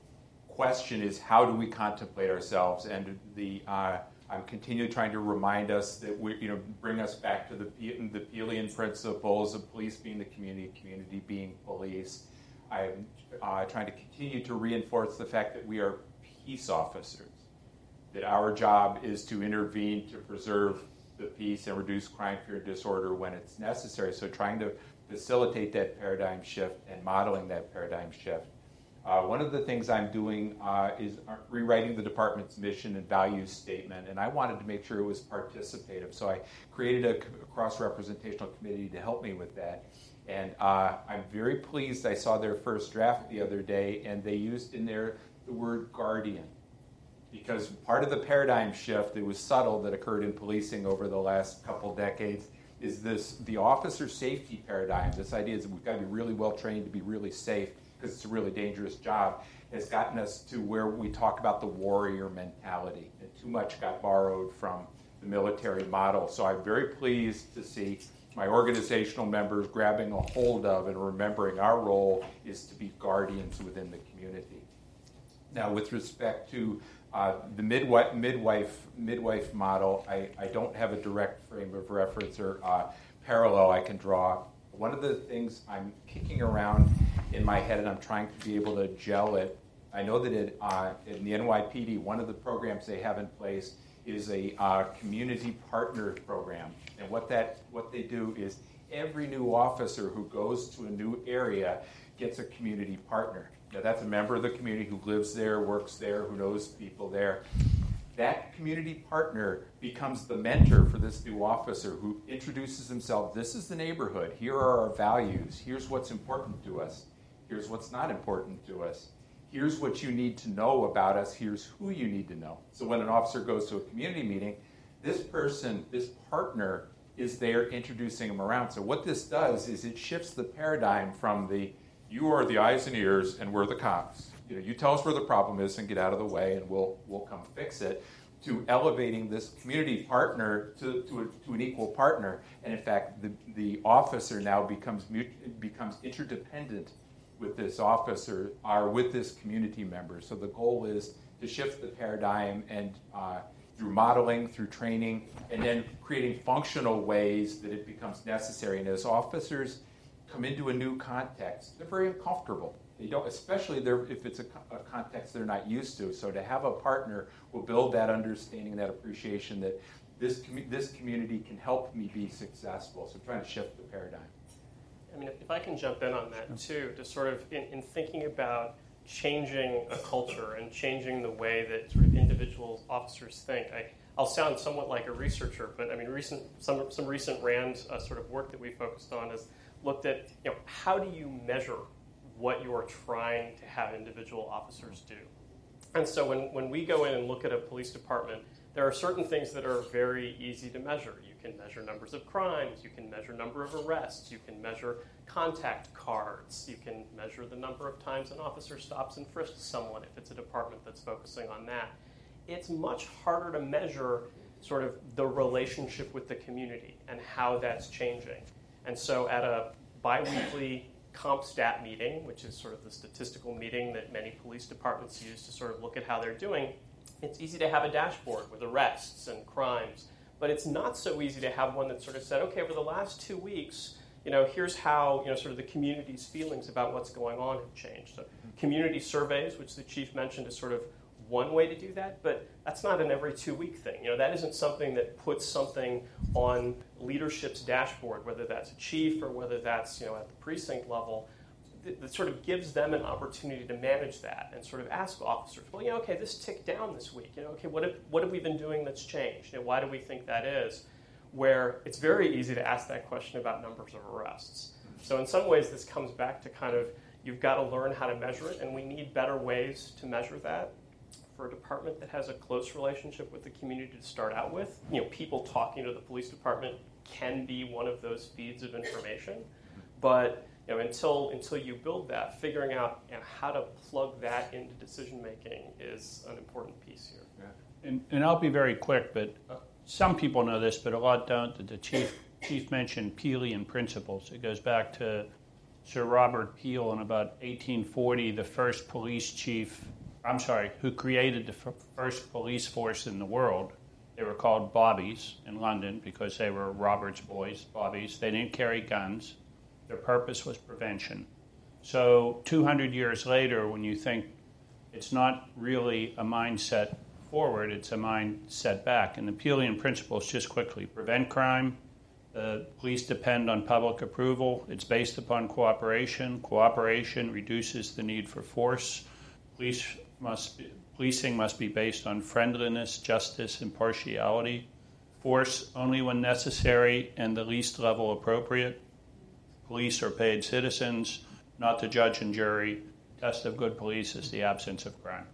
question is how do we contemplate ourselves? And the uh, I'm continually trying to remind us that we, you know, bring us back to the the Peelian principles of police being the community, community being police. I'm uh, trying to continue to reinforce the fact that we are peace officers, that our job is to intervene to preserve the peace and reduce crime, fear, and disorder when it's necessary. So, trying to facilitate that paradigm shift and modeling that paradigm shift uh, one of the things I'm doing uh, is uh, rewriting the department's mission and values statement, and I wanted to make sure it was participative. So I created a cross representational committee to help me with that. And uh, I'm very pleased. I saw their first draft the other day, and they used in there the word guardian. Because part of the paradigm shift that was subtle that occurred in policing over the last couple decades is this the officer safety paradigm. This idea is that we've got to be really well trained to be really safe because it's a really dangerous job, has gotten us to where we talk about the warrior mentality. And too much got borrowed from the military model. So I'm very pleased to see my organizational members grabbing a hold of and remembering our role is to be guardians within the community. Now, with respect to uh, the midwife, midwife, midwife model, I, I, don't have a direct frame of reference or uh, parallel I can draw. One of the things I'm kicking around in my head, and I'm trying to be able to gel it. I know that it, uh, in the NYPD, one of the programs they have in place is a uh, community partner program, and what that what they do is every new officer who goes to a new area gets a community partner. Now, that's a member of the community who lives there, works there, who knows people there. That community partner becomes the mentor for this new officer who introduces himself. This is the neighborhood. Here are our values. Here's what's important to us. Here's what's not important to us. Here's what you need to know about us. Here's who you need to know. So when an officer goes to a community meeting, this person, this partner, is there introducing them around. So what this does is it shifts the paradigm from the you are the eyes and ears and we're the cops. You know, you tell us where the problem is and get out of the way and we'll we'll come fix it to elevating this community partner to, to, a, to, an equal partner. And in fact, the, the officer now becomes, becomes interdependent with this officer or with this community member. So the goal is to shift the paradigm and uh, through modeling, through training, and then creating functional ways that it becomes necessary. And as officers come into a new context, they're very uncomfortable. They don't, especially if it's a, a, context they're not used to. So to have a partner will build that understanding, that appreciation that this com- this community can help me be successful. So trying to shift the paradigm. I mean, if I can jump in on that too, to sort of in, in thinking about changing a culture and changing the way that sort of individual officers think, I, I'll sound somewhat like a researcher, but I mean, recent some some recent RAND uh, sort of work that we focused on has looked at you know how do you measure what you are trying to have individual officers do, and so when when we go in and look at a police department, there are certain things that are very easy to measure. You can measure numbers of crimes, you can measure number of arrests, you can measure contact cards, you can measure the number of times an officer stops and frisks someone if it's a department that's focusing on that it's much harder to measure sort of the relationship with the community and how that's changing. And so at a biweekly CompStat meeting, which is sort of the statistical meeting that many police departments use to sort of look at how they're doing, it's easy to have a dashboard with arrests and crimes, but it's not so easy to have one that sort of said, okay, over the last two weeks, you know, here's how, you know, sort of the community's feelings about what's going on have changed. So community surveys, which the chief mentioned, is sort of one way to do that, but that's not an every two week thing. You know, that isn't something that puts something on leadership's dashboard, whether that's a chief or whether that's, you know, at the precinct level, that, sort of gives them an opportunity to manage that and sort of ask officers, well, you know, okay, this ticked down this week. You know, okay, what have, what have we been doing that's changed? You know, why do we think that is? Where it's very easy to ask that question about numbers of arrests. So in some ways, this comes back to kind of you've got to learn how to measure it, and we need better ways to measure that for a department that has a close relationship with the community to start out with. You know, people talking to the police department can be one of those feeds of information, but you know, until until you build that, figuring out you know, how to plug that into decision making is an important piece here. Yeah. And, and I'll be very quick, but uh, some people know this, but a lot don't. That The chief chief mentioned Peelian principles. It goes back to Sir Robert Peel in about 1840, the first police chief I'm sorry, who created the f- first police force in the world. They were called Bobbies in London because they were Robert's boys, Bobbies. They didn't carry guns. Their purpose was prevention. So 200 years later, when you think it's not really a mindset forward, it's a mindset back. And the Peelian principles, just quickly, prevent crime. The police depend on public approval. It's based upon cooperation. Cooperation reduces the need for force. Police must be, policing must be based on friendliness, justice, impartiality, force only when necessary and the least level appropriate. Police are paid citizens, not the judge and jury. Test of good police is the absence of crime.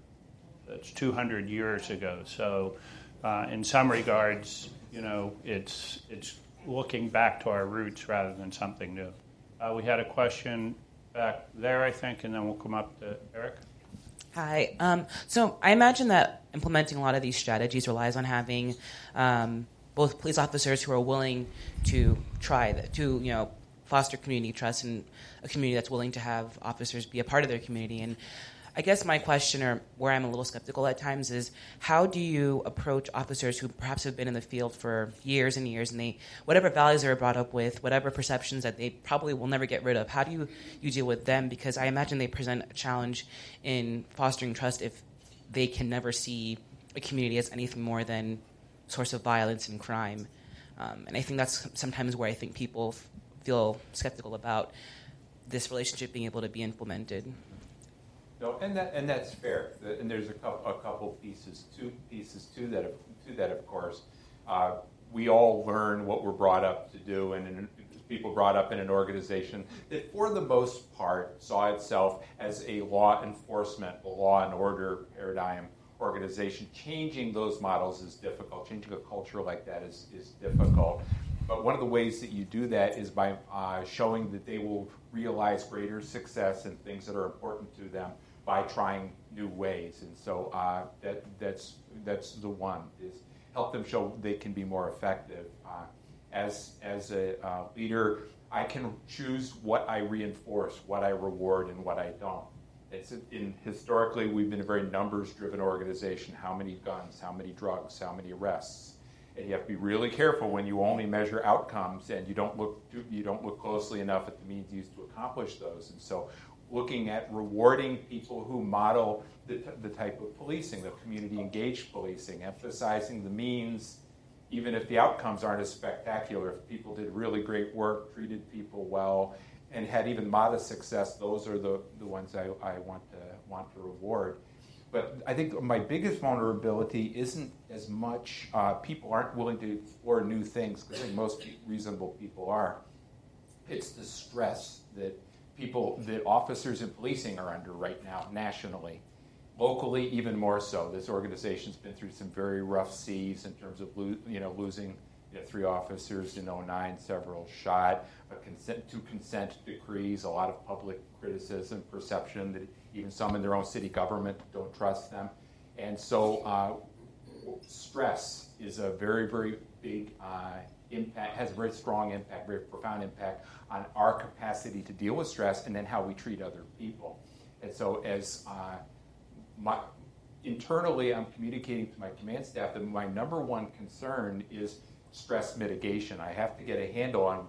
That's 200 years ago. So, uh, in some regards, you know, it's it's looking back to our roots rather than something new. Uh, we had a question back there, I think, and then we'll come up to Eric. Hi. Um, so I imagine that implementing a lot of these strategies relies on having um, both police officers who are willing to try that, to you know foster community trust and a community that's willing to have officers be a part of their community. And I guess my question, or where I'm a little skeptical at times, is how do you approach officers who perhaps have been in the field for years and years, and they whatever values they're brought up with, whatever perceptions that they probably will never get rid of, how do you you deal with them? Because I imagine they present a challenge in fostering trust if they can never see a community as anything more than source of violence and crime. Um, and I think that's sometimes where I think people feel skeptical about this relationship being able to be implemented. No, and that and that's fair. And there's a couple, a couple pieces, two pieces to that. To that, of course, uh, we all learn what we're brought up to do, and people brought up in an organization that, for the most part, saw itself as a law enforcement, law and order paradigm organization. Changing those models is difficult. Changing a culture like that is is difficult. But one of the ways that you do that is by uh, showing that they will realize greater success in things that are important to them by trying new ways. And so uh, that, that's, that's the one, is help them show they can be more effective. Uh, as, as a uh, leader, I can choose what I reinforce, what I reward, and what I don't. It's in, historically, we've been a very numbers-driven organization. How many guns? How many drugs? How many arrests? And you have to be really careful when you only measure outcomes and you don't look you don't look closely enough at the means used to accomplish those. And so looking at rewarding people who model the, the type of policing, the community engaged policing, emphasizing the means, even if the outcomes aren't as spectacular. If people did really great work, treated people well, and had even modest success, those are the, the ones I, I want, to, want to reward. But I think my biggest vulnerability isn't as much uh, people aren't willing to explore new things because I think most reasonable people are. It's the stress that people, that officers in policing are under right now nationally. Locally, even more so. This organization's been through some very rough seas in terms of lo- you know losing you know, three officers in 09, several shot, consent, two consent decrees, a lot of public criticism, perception that even some in their own city government don't trust them. And so uh, stress is a very, very big uh, impact, has a very strong impact, very profound impact on our capacity to deal with stress and then how we treat other people. And so as uh, my, internally, I'm communicating to my command staff that my number one concern is stress mitigation. I have to get a handle on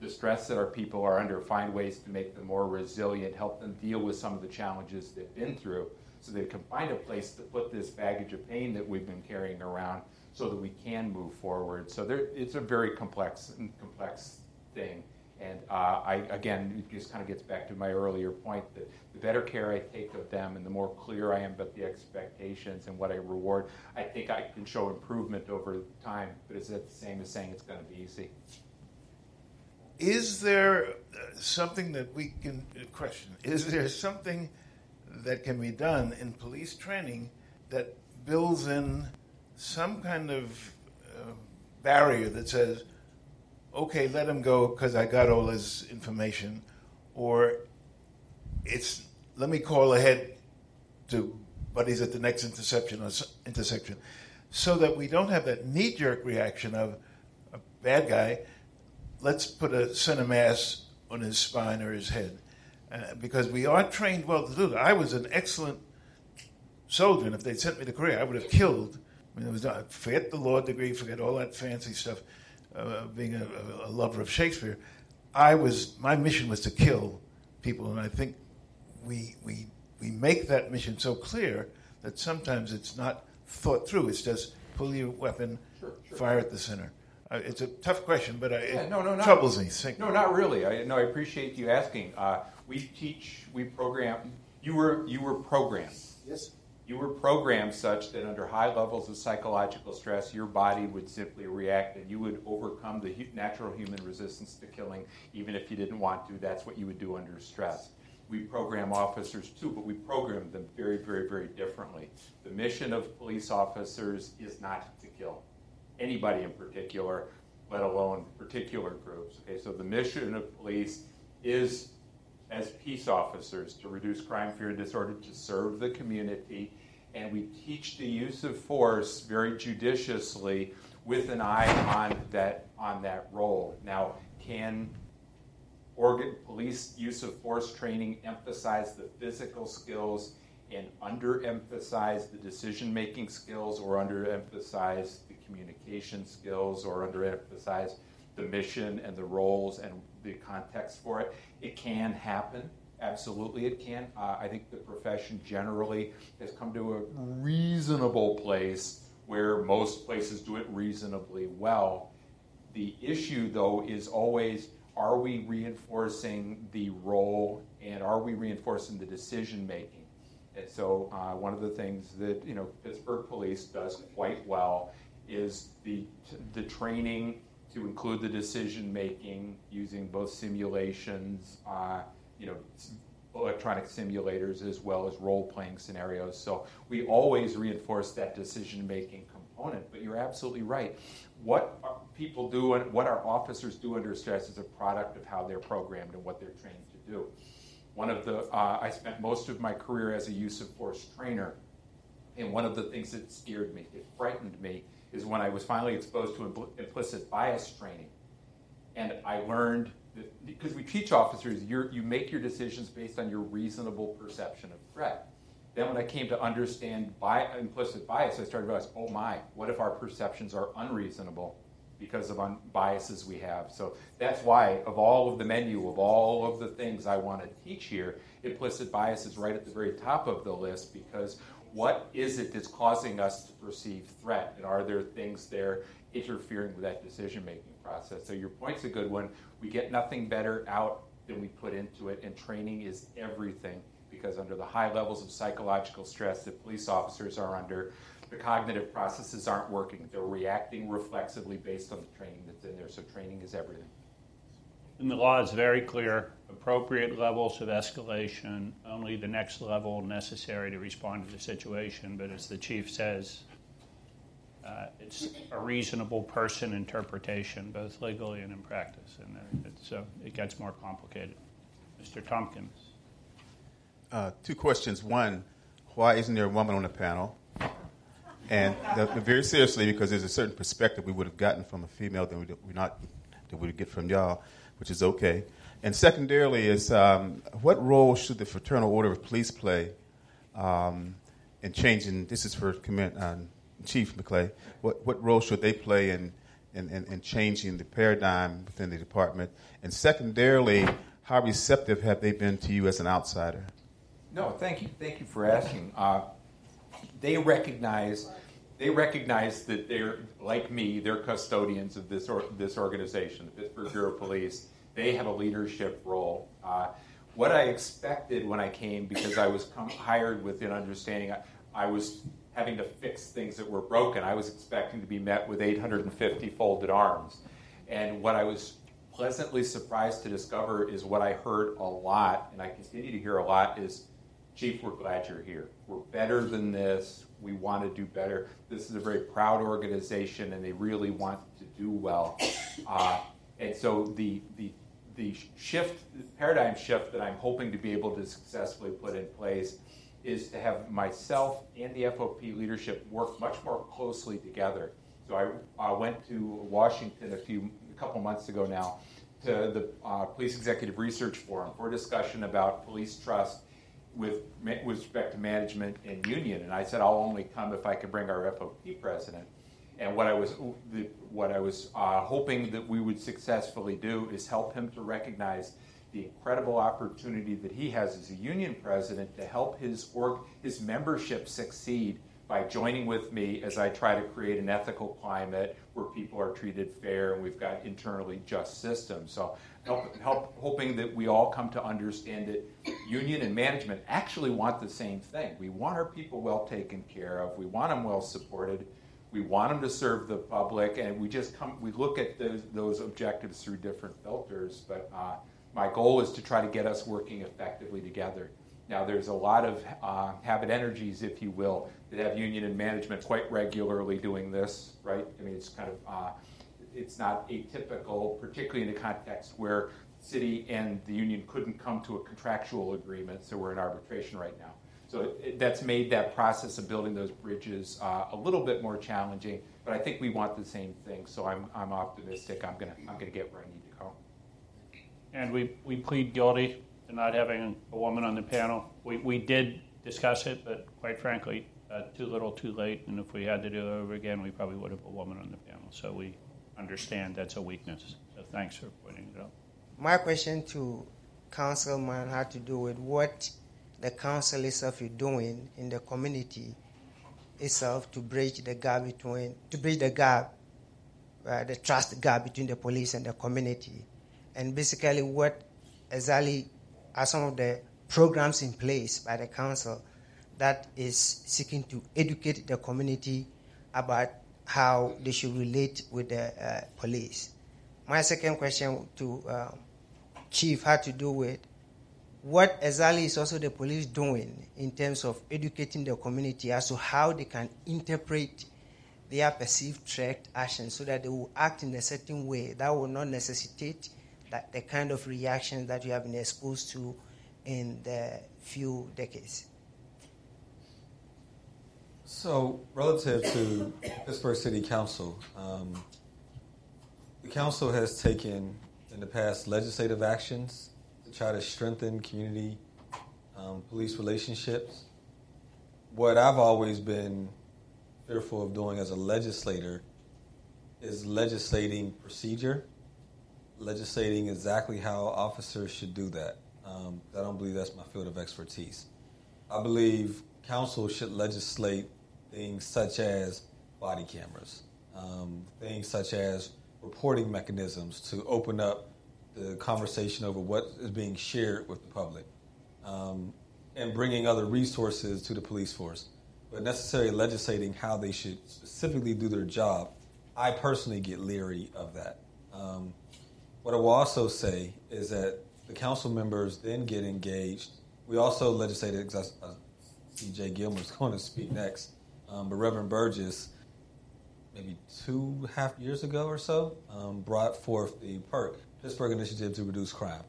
the stress that our people are under, find ways to make them more resilient, help them deal with some of the challenges they've been through, so they can find a place to put this baggage of pain that we've been carrying around so that we can move forward. So there, it's a very complex complex thing. And uh, I, again, it just kind of gets back to my earlier point that the better care I take of them and the more clear I am about the expectations and what I reward, I think I can show improvement over time. But is that the same as saying it's going to be easy? Is there uh, something that we can uh, question? Is there something that can be done in police training that builds in some kind of uh, barrier that says, okay, let him go because I got all his information, or it's let me call ahead to buddies at the next interception or intersection, so that we don't have that knee-jerk reaction of a bad guy. Let's put a center mass on his spine or his head, uh, because we are trained well to do that. I was an excellent soldier, and if they'd sent me to Korea, I would have killed. I mean, it was not, forget the law degree, forget all that fancy stuff uh, being a, a, lover of Shakespeare, I was my mission was to kill people, and I think we we we make that mission so clear that sometimes it's not thought through. It's just pull your weapon, sure, sure. fire at the center. Uh, it's a tough question, but I, it no, no, troubles me. Think. No, not really. I, no, I appreciate you asking. Uh, we teach, we program. You were you were programmed. Yes you were programmed such that under high levels of psychological stress, your body would simply react and you would overcome the natural human resistance to killing, even if you didn't want to. That's what you would do under stress. We program officers too, but we program them very, very, very differently. The mission of police officers is not to kill anybody in particular, let alone particular groups. Okay, so the mission of police is as peace officers to reduce crime, fear, and disorder, to serve the community. And we teach the use of force very judiciously with an eye on that, on that role. Now, can Oregon police use of force training emphasize the physical skills and underemphasize the decision making skills or underemphasize communication skills or underemphasize the mission and the roles and the context for it. It can happen. Absolutely, it can. Uh, I think the profession generally has come to a reasonable place where most places do it reasonably well. The issue, though, is always are we reinforcing the role and are we reinforcing the decision making? And so, uh, one of the things that you know Pittsburgh Police does quite well is the the training to include the decision making using both simulations, uh, you know, electronic simulators as well as role playing scenarios. So we always reinforce that decision making component. But you're absolutely right. What people do and what our officers do under stress is a product of how they're programmed and what they're trained to do. One of the uh, I spent most of my career as a use of force trainer, and one of the things that scared me, it frightened me, is when I was finally exposed to implicit bias training. And I learned that because we teach officers, you make your decisions based on your reasonable perception of threat. Then, when I came to understand bi- implicit bias, I started to realize, oh my, what if our perceptions are unreasonable because of un- biases we have? So that's why, of all of the menu, of all of the things I want to teach here, implicit bias is right at the very top of the list because what is it that's causing us to perceive threat? And are there things there interfering with that decision making process? So, your point's a good one. We get nothing better out than we put into it, and training is everything because under the high levels of psychological stress that police officers are under, the cognitive processes aren't working. They're reacting reflexively based on the training that's in there. So training is everything. And the law is very clear appropriate levels of escalation, only the next level necessary to respond to the situation. But as the chief says, uh, it's a reasonable person interpretation, both legally and in practice. And so it gets more complicated. Mr. Tompkins. Uh, two questions. One, why isn't there a woman on the panel? And the, very seriously, because there's a certain perspective we would have gotten from a female that we not that we would get from y'all, which is okay. And secondarily, is um, what role should the Fraternal Order of Police play um, in changing? This is for command, uh, Chief McLay. What what role should they play in, in, in, in changing the paradigm within the department? And secondarily, how receptive have they been to you as an outsider? No, thank you. Thank you for asking. Uh, they recognize they recognize that they're like me. They're custodians of this or, this organization, the Pittsburgh Bureau of Police. They have a leadership role. Uh, what I expected when I came, because I was come, hired with an understanding, I, I was having to fix things that were broken. I was expecting to be met with 850 folded arms. And what I was pleasantly surprised to discover is what I heard a lot, and I continue to hear a lot, is Chief, we're glad you're here. We're better than this. We want to do better. This is a very proud organization, and they really want to do well. Uh, and so the, the, the shift, the paradigm shift that I'm hoping to be able to successfully put in place is to have myself and the FOP leadership work much more closely together. So I uh, went to Washington a few, a couple months ago now, to the uh, Police Executive Research Forum for a discussion about police trust with, with respect to management and union. And I said, I'll only come if I can bring our FOP president. And what I was, what I was uh, hoping that we would successfully do is help him to recognize the incredible opportunity that he has as a union president to help his org, his membership succeed by joining with me as I try to create an ethical climate where people are treated fair and we've got internally just systems. So help, help, hoping that we all come to understand that union and management actually want the same thing. We want our people well taken care of. We want them well supported. We want them to serve the public, and we just come. We look at those, those objectives through different filters. But uh, my goal is to try to get us working effectively together. Now, there's a lot of uh, habit energies, if you will, that have union and management quite regularly doing this, right? I mean, it's kind of uh, it's not atypical, particularly in a context where city and the union couldn't come to a contractual agreement, so we're in arbitration right now. So it, it, that's made that process of building those bridges uh, a little bit more challenging, but I think we want the same thing. So I'm, I'm optimistic. I'm gonna I'm gonna get where I need to go. And we, we plead guilty to not having a woman on the panel. We, we did discuss it, but quite frankly, uh, too little, too late. And if we had to do it over again, we probably would have a woman on the panel. So we understand that's a weakness. So thanks for pointing it out. My question to Councilman had to do with what the council itself is doing in the community itself to bridge the gap between to bridge the gap, uh, the trust gap between the police and the community, and basically what exactly are some of the programs in place by the council that is seeking to educate the community about how they should relate with the uh, police. My second question to uh, Chief had to do with what exactly is also the police doing in terms of educating the community as to how they can interpret their perceived threat actions so that they will act in a certain way that will not necessitate that the kind of reactions that you have been exposed to in the few decades. So, relative to Pittsburgh City Council, um, the council has taken in the past legislative actions try to strengthen community um, police relationships. What I've always been fearful of doing as a legislator is legislating procedure, legislating exactly how officers should do that. Um, I don't believe that's my field of expertise. I believe council should legislate things such as body cameras, um, things such as reporting mechanisms to open up the conversation over what is being shared with the public. Um, and bringing other resources to the police force, but necessarily legislating how they should specifically do their job, I personally get leery of that. Um, what I will also say is that the council members then get engaged. We also legislated, C.J. Gilmer's going to speak next, um, but Reverend Burgess, maybe two half years ago or so, um, brought forth the PIRC, Pittsburgh Initiative to Reduce Crime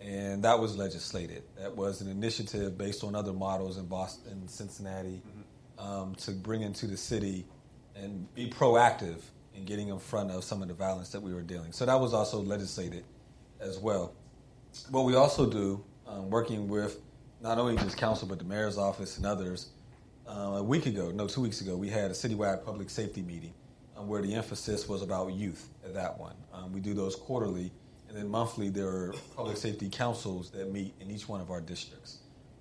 and that was legislated. That was an initiative based on other models in Boston, and Cincinnati, mm-hmm. um, to bring into the city and be proactive in getting in front of some of the violence that we were dealing. So that was also legislated as well. What we also do, um, working with not only just council but the mayor's office and others, uh, a week ago, no, two weeks ago, we had a citywide public safety meeting um, where the emphasis was about youth at that one. Um, we do those quarterly and then monthly, there are public safety councils that meet in each one of our districts.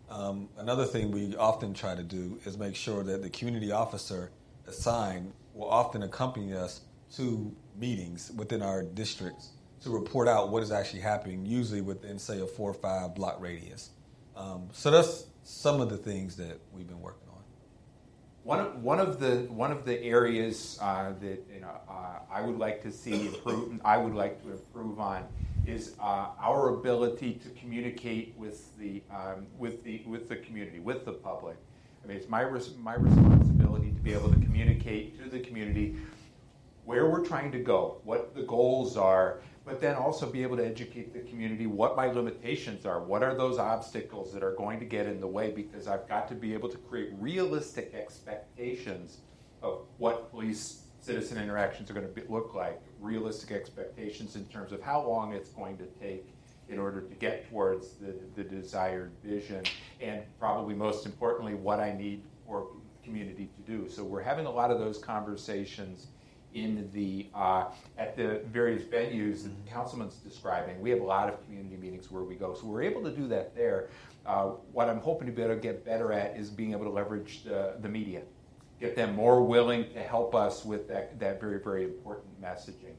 Um, another thing we often try to do is make sure that the community officer assigned will often accompany us to meetings within our districts to report out what is actually happening, usually within, say, a four or five block radius. Um, so that's some of the things that we've been working on. One of, one of the one of the areas uh, that you know uh, I would like to see improve. I would like to improve on is uh, our ability to communicate with the um, with the with the community, with the public. I mean, it's my res- my responsibility to be able to communicate to the community where we're trying to go, what the goals are, but then also be able to educate the community what my limitations are, what are those obstacles that are going to get in the way, because I've got to be able to create realistic expectations of what police citizen interactions are going to be, look like, realistic expectations in terms of how long it's going to take in order to get towards the, the desired vision, and probably most importantly, what I need for community to do. So we're having a lot of those conversations in the uh, at the various venues that the councilman's describing. We have a lot of community meetings where we go, so we're able to do that there. Uh, what I'm hoping to be able to get better at is being able to leverage the, the media, get them more willing to help us with that, that very, very important messaging.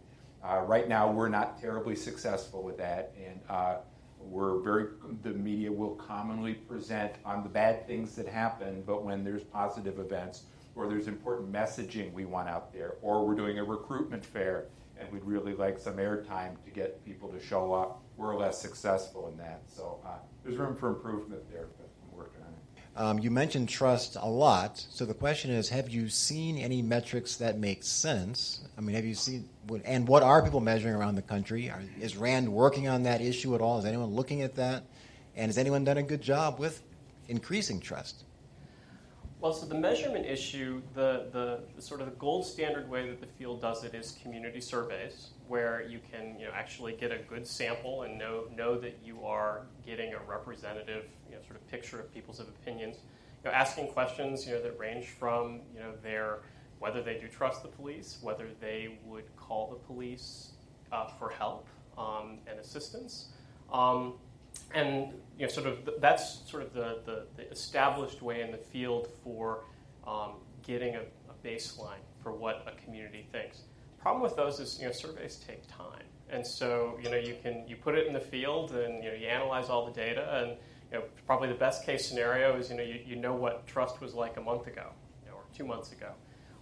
Uh, right now, we're not terribly successful with that, and uh, we're very. The media will commonly present on the bad things that happen, but when there's positive events, or there's important messaging we want out there, or we're doing a recruitment fair and we'd really like some airtime to get people to show up. We're less successful in that. So uh, there's room for improvement there, but I'm working on it. Um, you mentioned trust a lot. So the question is have you seen any metrics that make sense? I mean, have you seen, and what are people measuring around the country? Are, is RAND working on that issue at all? Is anyone looking at that? And has anyone done a good job with increasing trust? Well, so the measurement issue, the, the, the, sort of the gold standard way that the field does it is community surveys, where you can you know, actually get a good sample and know, know that you are getting a representative you know, sort of picture of people's opinions. You know, asking questions you know, that range from you know, their, whether they do trust the police, whether they would call the police uh, for help um, and assistance. Um, and you know, sort of that's sort of the, the, the, established way in the field for um, getting a, a, baseline for what a community thinks. Problem with those is you know surveys take time, and so you know you can you put it in the field and you know you analyze all the data, and you know probably the best case scenario is you know you, you know what trust was like a month ago you know, or two months ago.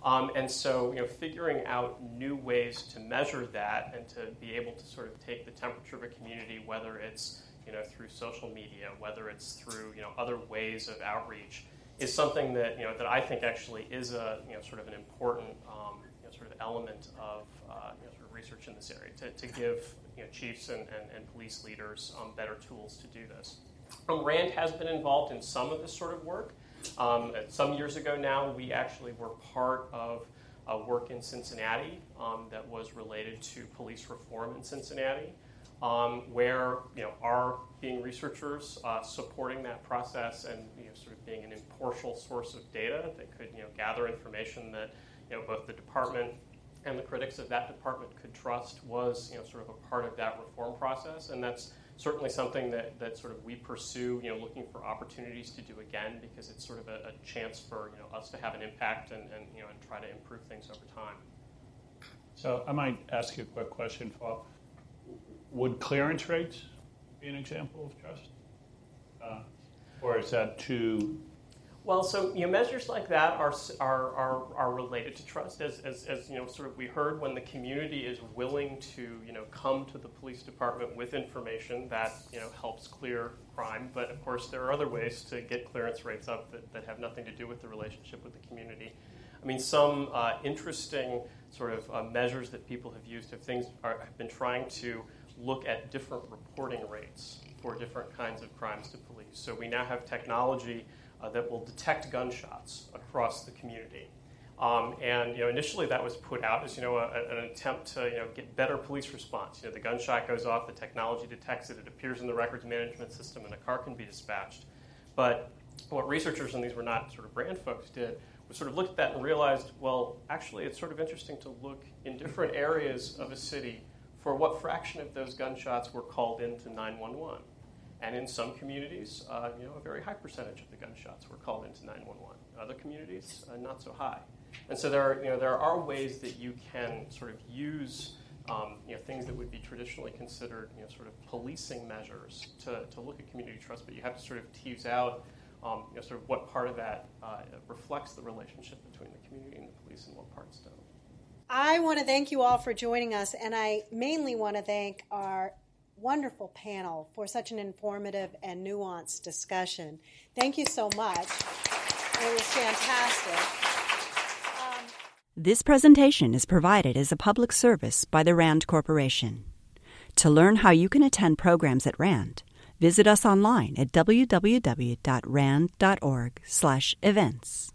Um, and so, you know, figuring out new ways to measure that and to be able to sort of take the temperature of a community, whether it's you know, through social media, whether it's through, you know, other ways of outreach, is something that, you know, that I think actually is a, you know, sort of an important, um, you know, sort of element of, uh, you know, sort of research in this area to, to give, you know, chiefs and, and, and police leaders um, better tools to do this. Um, RAND has been involved in some of this sort of work. Um, some years ago now, we actually were part of a work in Cincinnati um, that was related to police reform in Cincinnati um, where you know our being researchers uh, supporting that process and you know, sort of being an impartial source of data that could you know gather information that you know both the department and the critics of that department could trust was you know sort of a part of that reform process. And that's certainly something that, that sort of we pursue you know looking for opportunities to do again because it's sort of a, a chance for you know us to have an impact and, and you know and try to improve things over time. So I might ask you a quick question, Paul would clearance rates be an example of trust? Uh, Or is that too well, so you know, measures like that are, are, are, are related to trust, as, as, as you know, sort of we heard when the community is willing to you know come to the police department with information that you know helps clear crime. But of course, there are other ways to get clearance rates up that, that have nothing to do with the relationship with the community. I mean, some uh, interesting sort of uh, measures that people have used have things are, have been trying to look at different reporting rates for different kinds of crimes to police. So we now have technology uh, that will detect gunshots across the community. Um, and you know, initially that was put out as you know a, an attempt to you know get better police response. You know, the gunshot goes off, the technology detects it, it appears in the records management system, and a car can be dispatched. But what researchers, and these were not sort of RAND folks, did was sort of look at that and realized, well, actually, it's sort of interesting to look in different areas of a city for what fraction of those gunshots were called into 911. And in some communities, uh, you know, a very high percentage of the gunshots were called into 911. Other communities, uh, not so high. And so there are, you know, there are ways that you can sort of use um, you know, things that would be traditionally considered you know, sort of policing measures to, to look at community trust, but you have to sort of tease out um, you know, sort of what part of that uh, reflects the relationship between the community and the police and what parts don't. I want to thank you all for joining us, and I mainly want to thank our wonderful panel for such an informative and nuanced discussion. Thank you so much. It was fantastic. Um, this presentation is provided as a public service by the RAND Corporation. To learn how you can attend programs at RAND, visit us online at www.rand.org/events.